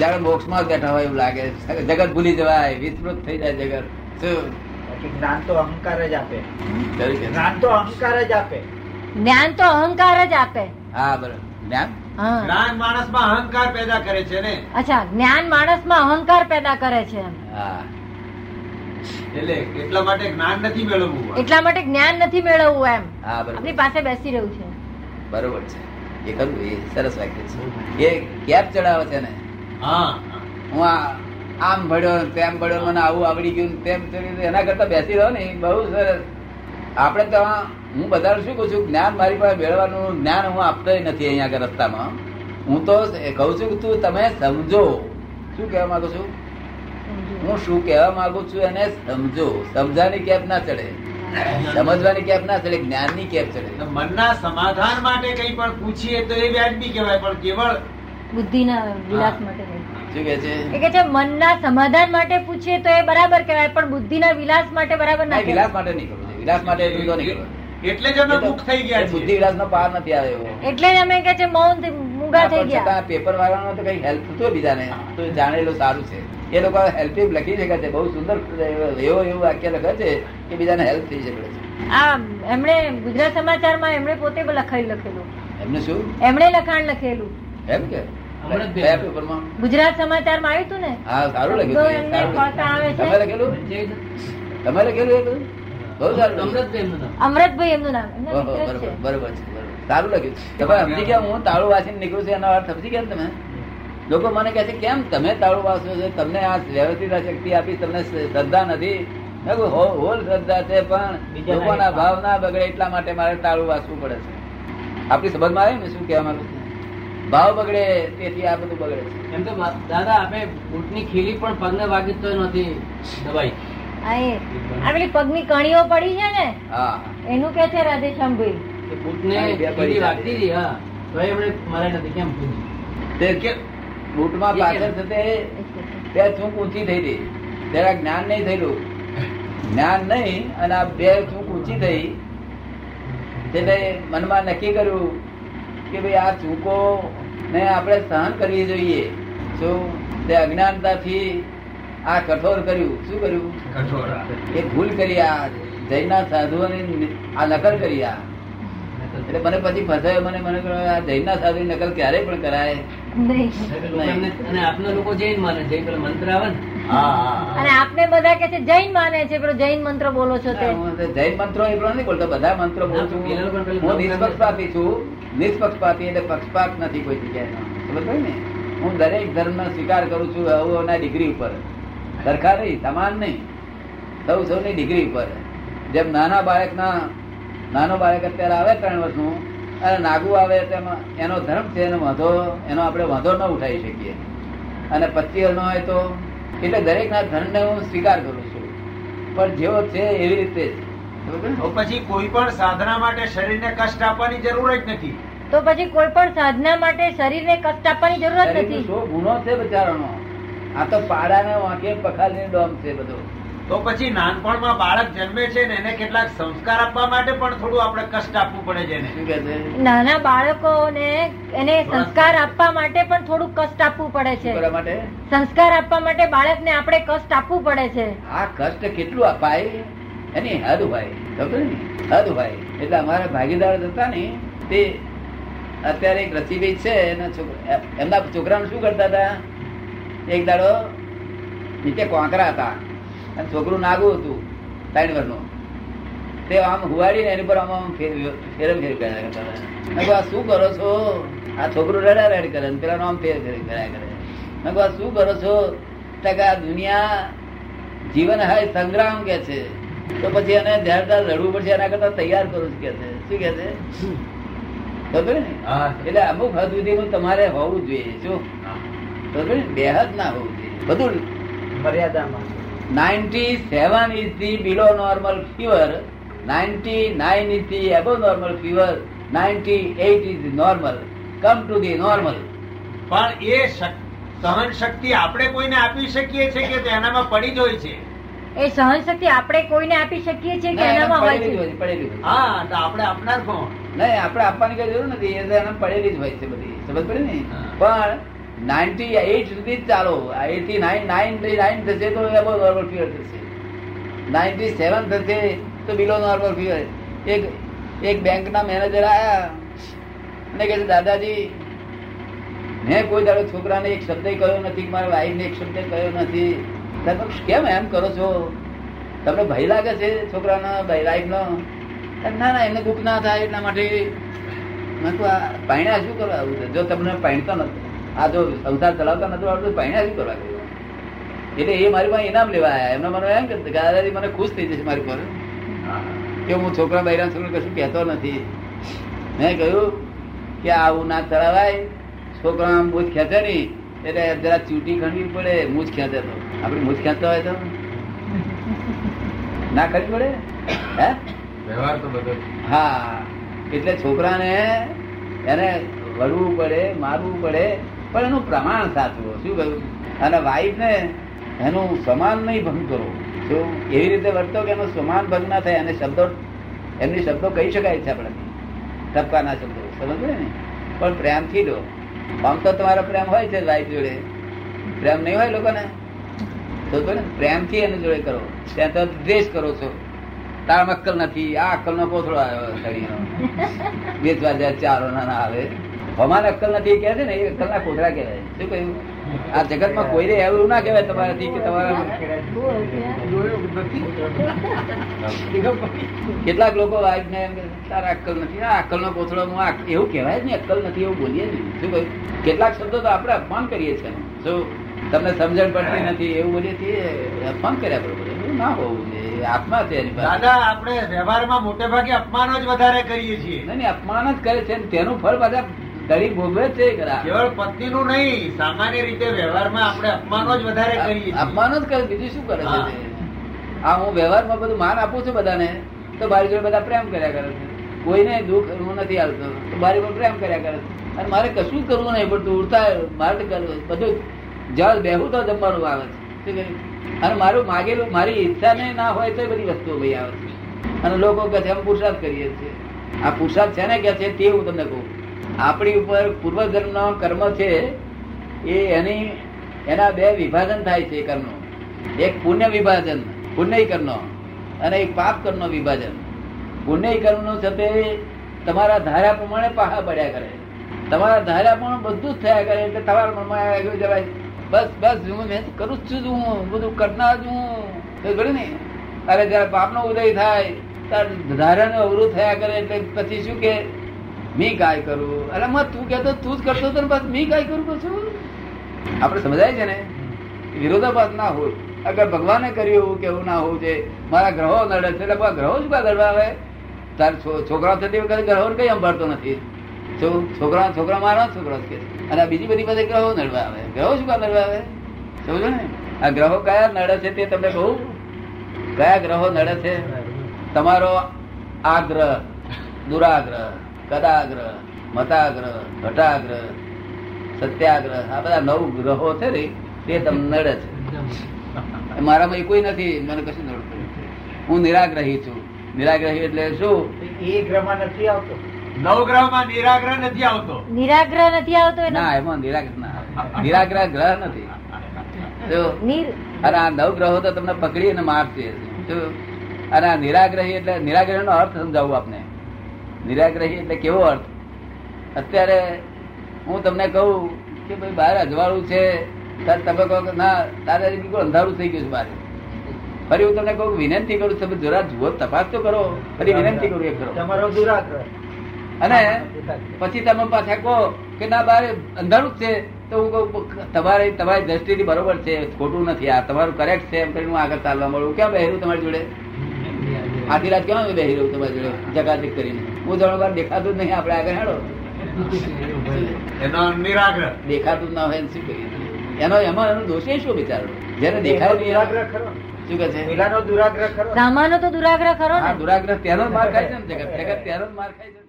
જાણે મોક્ષમાં બેઠા હોય એવું લાગે. જગત ભૂલી જવાય વિસ્તૃત થઈ જાય જગત. શું? જ્ઞાન તો અહંકાર જ આપે. જ્ઞાન તો અહંકાર જ આપે. જ્ઞાન તો અહંકાર જ આપે. હા બરોબર. જ્ઞાન? જ્ઞાન માણસમાં અહંકાર પેદા કરે છે ને? અચ્છા જ્ઞાન માણસમાં અહંકાર પેદા કરે છે એમ. હા. એટલે એટલા માટે જ્ઞાન નથી મેળવવું એટલા માટે જ્ઞાન નથી મેળવવું એમ. હા બરાબર. આપણી પાસે બેસી રહ્યું છે. બરોબર છે. એ ખરું એ સરસ વાક્ય છે. એ કેપ ચડાવે છે ને? હા. હું આ આમ ભણ્યો તેમ ભણ્યો મને આવું આવડી ગયું તેમ એના કરતા બેસી રહો ને બહુ સરસ. આપણે તો હું બધાને શું કહું છું જ્ઞાન મારી પાસે મેળવવાનું જ્ઞાન હું આપતો નથી અહીંયા આગળ રસ્તામાં. હું તો એ કહું છું કે તું તમે સમજો. શું કહેવા માંગુ છું? હું શું કહેવા માંગુ છું એને સમજો. સમજાની કેપ ના ચડે. સમજવાની કેપ ના ચડે જ્ઞાનની કેપ ચડે. મનના સમાધાન માટે કઈ પણ પૂછીએ તો એ વ્યાજબી કહેવાય પણ કેવળ બુદ્ધિના વિલાસ માટે શું કે છે. એ કે છે મનના સમાધાન માટે પૂછીએ તો એ બરાબર કહેવાય પણ બુદ્ધિના વિલાસ માટે બરાબર ના વિલાસ માટે નહીં કરવું વિલાસ માટે એટલું નહીં એટલે જ અમે મુક્ત થઈ ગયા બુદ્ધિ વિલાસ નો પાર નથી આવ્યો. એટલે જ અમે કે છે મૌન મૂંગા થઈ ગયા. છતાં પેપર વાળાનો તો કઈ હેલ્પ થતો બીજાને. તો જાણેલું સારું છે. એ લોકો હેલ્પિંગ લખી શકે છે બહુ સુંદર એવો એવું વાક્ય લખે છે કે બીજાને હેલ્પ થઈ શકે છે. આ એમણે ગુજરાત સમાચારમાં એમણે પોતે લખાઈ લખેલું. એમને શું? એમણે લખાણ લખેલું. એમ કે? ગુજરાત સમાચારમાં ગુજરાત સમાચારમાં આવ્યું ને? હા સારું. છે. તમે લખેલું? તમે લખેલું એ બહુ સારું અમૃતભાઈ એમનું નામ. બરોબર બરોબર છે બરોબર. સારું લખ્યું. તમે સમજી ગયા હું? તાળું વાંચીને નીકળું છું એનો અર્થ સમજી ગયા તમે? લોકો મને કહે છે કેમ તમે તાળું વાંચો છો? તમને આ વ્યવસ્થિત શક્તિ આપી તમને શ્રદ્ધા નથી? હો- હોલ શ્રદ્ધા છે પણ લોકોના હિતમાં. ભાવ ના બગડે એટલા માટે મારે તાળું વાંચવું પડે છે. આપણી સમજમાં આવે ને શું કહેવા માંગુ છું? ભાવ બગડે તેથી આ બધું બગડે છે. એમ તો દાદા આપણે બૂટની ખીલી પણ પગને વાગી તો નથી દબાઈ. આ પેલી પગની કણીઓ પડી છે ને એનું કે છે રાધેશ્યામભાઈ એ બૂટને બે પડી ખીલી વાગતી હતી હા. તો એમણે મારે નથી કેમ પૂછ્યું? તે બૂટમાં પાછળ થતે બે ચૂક ઊંચી થઈ હતી. જ્ઞાન નહીં થયેલું. જ્ઞાન નહીં અને આ બે ચૂક ઊંચી થઈ. એટલે મનમાં નક્કી કર્યું કે ભાઈ આ ચૂકો ને આપણે સહન કરવી જોઈએ. શું તે અજ્ઞાનતાથી આ કઠોર કર્યું શું કર્યું? કઠોર. એ ભૂલ કરી આ જૈનના સાધુઓની આ નકલ કરી આ. એટલે મને પછી ફસાયો મને મને આ જૈનના સાધુ નકલ ક્યારે પણ કરાય? અને આપના લોકો જૈન માને જૈન પેલા મંત્ર આવે ને. હા હા અને આપને બધા કે છે જૈન માને છે પેલો જૈન મંત્ર બોલો છો તે. જૈન મંત્રો એટલો નહીં બોલતો બધા મંત્રો બોલું છું. હું નિષ્પક્ષ આપી છું. નિષ્પક્ષપાતી એટલે પક્ષપાત નથી કોઈ જગ્યાએ ખબર ને? હું દરેક ધર્મ સ્વીકાર કરું છું સૌના ડિગ્રી ઉપર. સરખા નહીં, સમાન નહીં. સૌ સૌની ડિગ્રી ઉપર. જેમ નાના બાળકના, નાનો બાળક અત્યારે આવે ત્રણ વર્ષનું, અને નાગુ આવે તેમાં, એનો ધર્મ છે, એનો વાંધો, એનો આપણે વાંધો ન ઉઠાવી શકીએ. અને પચીસ વર્ષનો હોય તો, એટલે દરેકના ધર્મને હું સ્વીકાર કરું છું. પણ જેવો છે એવી રીતે પછી કોઈ પણ સાધના માટે શરીરને કષ્ટ આપવાની જરૂર જ નથી. તો પછી કોઈ પણ સાધના માટે શરીરને કષ્ટ આપવાની જરૂરત નથી. શું? ગુનો છે બચારાનો? આ તો પાડાને વાંકે પખાલીને ડોમ છે બધો. તો પછી નાનપણમાં બાળક જન્મે છે ને એને કેટલાક સંસ્કાર આપવા માટે પણ થોડું આપણે કષ્ટ આપવું પડે છે નાના બાળકોને એને સંસ્કાર આપવા માટે પણ થોડું કષ્ટ આપવું પડે છે. માટે? સંસ્કાર આપવા માટે બાળકને આપણે કષ્ટ આપવું પડે છે. આ કષ્ટ કેટલું અપાય? એની હદ હોય. ખબર ને? હદ હોય. એટલે અમારા ભાગીદાર હતા ને તે અત્યારે એક રસીભાઈ છે, એના છોકરા એમના છોકરાને શું કરતા હતા? એક દાડો નીચે કોંકરા હતા. અને છોકરું નાગું હતું ત્રણ વર્ષનું તે આમ હુવાડીને એની પર આમ આમ ફેર- ફેરમ ફેર કર્યા કરતા. આ શું કરો છો? આ છોકરું રડા રડ કરે ને પેલા આમ ફેર ફેર કર્યા કરે. મેં આ શું કરો છો? તો કે આ દુનિયા જીવન હાય સંગ્રામ કે છે. તો પછી એને ધ્યાન લડવું પડશે, એના કરતા તૈયાર કરું છું કે છે. શું કે છે. એટલે અમુક હદ સુધીનું તમારે હોવું જોઈએ જો. બેહદ ના હોવું જોઈએ. બધું મર્યાદામાં. Ninety seven is the below normal fever ninety nine is the above normal fever ninety eight is normal come to the normal પણ એ સહન શક્તિ આપણે કોઈને આપી શકીએ છીએ કે તેનામાં પડી જ હોય છે? એ સહન શક્તિ આપણે કોઈને આપી શકીએ છીએ કે એનામાં હોય પડેલી જ હોય છે પડેલી હા તો આપણે આપનાર કોણ? નહીં આપણે આપવાની કઈ જરૂર નથી એ એને પડેલી જ હોય છે બધી. સમજ પડે ને? પણ નાઇન્ટી એઇટ સુધી ચાલો. એટી નાઇન નાઇન્ટી નાઇન થશે તો એબો નોર્મલ ફીવર થશે. નાઇન્ટી સેવન થશે તો બિલો નોર્મલ ફીવર એક એક બેંકના મેનેજર આયા અને કહે છે દાદાજી મેં કોઈ દાડો છોકરાને એક શબ્દ કહ્યો નથી મારા વાઈફને એક શબ્દ કહ્યો નથી. તમે કેમ એમ કરો છો? તમને ભય લાગે છે છોકરાના વાઈફનો ના? ના એમને દુઃખ ના થાય એટલા માટે. મેં કહ્યું, આ પાયણા શું કરવા આવું છે? જો તમને પાયણતા નથી આ જો સંસાર ચલાવતા નથી આવડતું પાણી શું કરવા? એટલે એ મારી પાસે ઇનામ લેવા આવ્યા એમને મને એમ કે દાદાજી મને ખુશ થઈ જશે મારી પર કે હું છોકરા બૈરા છોકરા કશું કહેતો નથી. મેં કહ્યું કે આવું ના ચલાવાય છોકરા આમ મૂછ ખેંચે નહીં. એટલે જરા ચૂંટી ખણવી પડે મૂજ ખેંચે તો. આપણે મૂજ ખેંચતા હોય તો? ના ખરી પડે? હે? વ્યવહાર તો બધો હા. એટલે છોકરાને એને વળવું પડે મારવું પડે પણ એનું પ્રમાણ સાચવો. શું કહ્યું અને વાઈફ ને એનું સમાન નહીં ભંગ કરો જો એવી રીતે વર્તો કે એનો સમાન ભંગ ના થાય અને શબ્દો એમની શબ્દો કહી શકાય છે આપણે ટપકાના શબ્દો. સમજ ને? પણ પ્રેમથી દો. આમ તો તમારો પ્રેમ હોય છે વાઈફ જોડે. પ્રેમ નહીં હોય લોકોને? તો તો ને પ્રેમથી એની જોડે કરો. ત્યાં તો દ્વેષ કરો છો. તારમ અક્કલ નથી. આ અક્કલ નો કોથળો આવ્યો વેચવા જાય ચારો ના આવે. અમારે અક્કલ નથી કે છે ને એ અક્કલ ના કોથળા કહેવાય. શું કહ્યું? આ જગતમાં કોઈને એવું ના કહેવાય તમારાથી કે તમારા કેટલાક લોકો વાઈફ ને તારા અક્કલ નથી. આ અક્કલ નો કોથળો એવું કહેવાય ને અક્કલ નથી એવું બોલીએ ને શું કહ્યું? કેટલાક શબ્દો તો આપણે અપમાન કરીએ છીએ. શું તમને સમજણ પડતી નથી એવું બોલીએ છીએ અપમાન કર્યા બરોબર. એવું ના હોવું જોઈએ. આત્મા છે એની દાદા આપણે વ્યવહારમાં મોટે ભાગે અપમાન જ વધારે કરીએ છીએ. નહીં અપમાન જ કરે છે તેનું ફળ બધા દરેક ભોગવે છે કેવળ પત્ની પત્નીનું નહીં સામાન્ય રીતે વ્યવહારમાં આપણે અપમાનો જ વધારે કરીએ અપમાનો જ કરે બીજું શું કરે છે આ હું વ્યવહારમાં બધું માન આપું છું બધાને તો મારી જોડે બધા પ્રેમ કર્યા કરે છે. કોઈને દુઃખ હું નથી આવતો તો મારી પણ પ્રેમ કર્યા કરે છે. અને મારે કશું જ કરવું નહીં પણ તું ઉડતા મારે કરવું બધું જળ બેહું તો જમવાનું આવે છે. અને મારું માગેલું મારી ઈચ્છા ને ના હોય તો બધી વસ્તુઓ ભાઈ આવે છે. અને લોકો કહે છે અમે પુરસાદ કરીએ છીએ. આ પુરસાદ છે ને કે છે તે હું તમને કહું. આપણી ઉપર પૂર્વજન્મનો કર્મ છે, એ એની, એના બે વિભાજન થાય છે કર્મ. એક પુણ્ય વિભાજન, પુણ્ય કર્મનો અને એક પાપ કર્મનો વિભાજન. પુણ્ય કર્મનું છે તે તમારા ધાર્યા પ્રમાણે પાહા પડ્યા કરે. તમારા ધાર્યા પણ બધું જ થયા કરે, એટલે તમારા મનમાં આવ્યું જવાય બસ બસ, હું મેં કરું જ છું હું, બધું કરનાર જ હું. ને? અરે જયારે પાપનો ઉદય થાય ત્યારે ધાર્યાનું અવરોધ થયા કરે, એટલે પછી શું કે? મી કાય કરું. અરે મત તું કહેતો, તું જ કરતો ને બસ મી કાય કરું પછી. આપણે સમજાય છે ને? વિરોધાભાસ ના હોય. અગર ભગવાને કર્યું એવું કેવું ના હોવું છે મારા ગ્રહો નડે છે, એટલે ગ્રહો શું કા નડવા આવે. તાર છોકરાઓ થતી વખતે ગ્રહો કઈ સંભાળતો નથી. છોકરા છોકરા મારા છોકરા કે. અને બીજી બધી પાસે ગ્રહો નડવા આવે. ગ્રહો શું કા નડવા આવે. સમજો ને? આ ગ્રહો કયા નડે છે તે તમને કહું? કયા ગ્રહો નડે છે? તમારો આગ્રહ, દુરાગ્રહ. કદાગ્રહ મતાગ્રહ ઘટાગ્રહ સત્યાગ્રહ આ બધા નવ ગ્રહો છે ને તે તમને નડે છે. મારામાં એ કોઈ નથી મને કશું નડતું હું નિરાગ્રહી છું. નિરાગ્રહી એટલે શું? એ ગ્રહમાં નથી આવતો. નવગ્રહમાં નિરાગ્રહ નથી આવતો. નિરાગ્રહ નથી આવતો ના એમાં નિરાગ્રહ ના આવે. નિરાગ્રહ ગ્રહ નથી. અને આ નવ ગ્રહો તો તમને પકડી અને મારશે. જો અને આ નિરાગ્રહી એટલે નિરાગ્રહ નો અર્થ સમજાવું આપને. નિરાગ્રહી એટલે કેવો અર્થ? અત્યારે હું તમને કહું કે ભાઈ બહાર અજવાળું છે ત્યારે તમે કહો કે ના તારે બિલકુલ અંધારું થઈ ગયું છે બહાર. ફરી હું તમને કહું વિનંતી કરું તમે જરા જુઓ તપાસ તો કરો. ફરી વિનંતી કરું એક કરો. તમારો દુરાગ્રહ. અને પછી તમે પાછા કહો કે ના બહાર અંધારું જ છે. તો હું કહું તમારી તમારી દ્રષ્ટિથી બરોબર છે ખોટું નથી. આ તમારું કરેક્ટ છે. એમ કરીને હું આગળ ચાલવા મળું ક્યાં બહેરું તમારી જોડે? આધી રાત કેવા બેસી રહ્યું તમારી જોડે? જગાજગ કરીને. હું જાણો બાર દેખાતું જ નહીં આપણે આગળ હેડો. એનો નિરાગ્રહ. દેખાતું ના હોય શું કરીએ? એનો એમાં એનો દોષે શું બિચારો? જેને દેખાય નિરાગ્રહ ખરો. શું કહે છે? દુરાગ્રહ ખરો. સામાનો તો દુરાગ્રહ ખરો દુરાગ્રહ તેનો માર ખાય છે ને જગત. જગત તેનો જ માર ખાય છે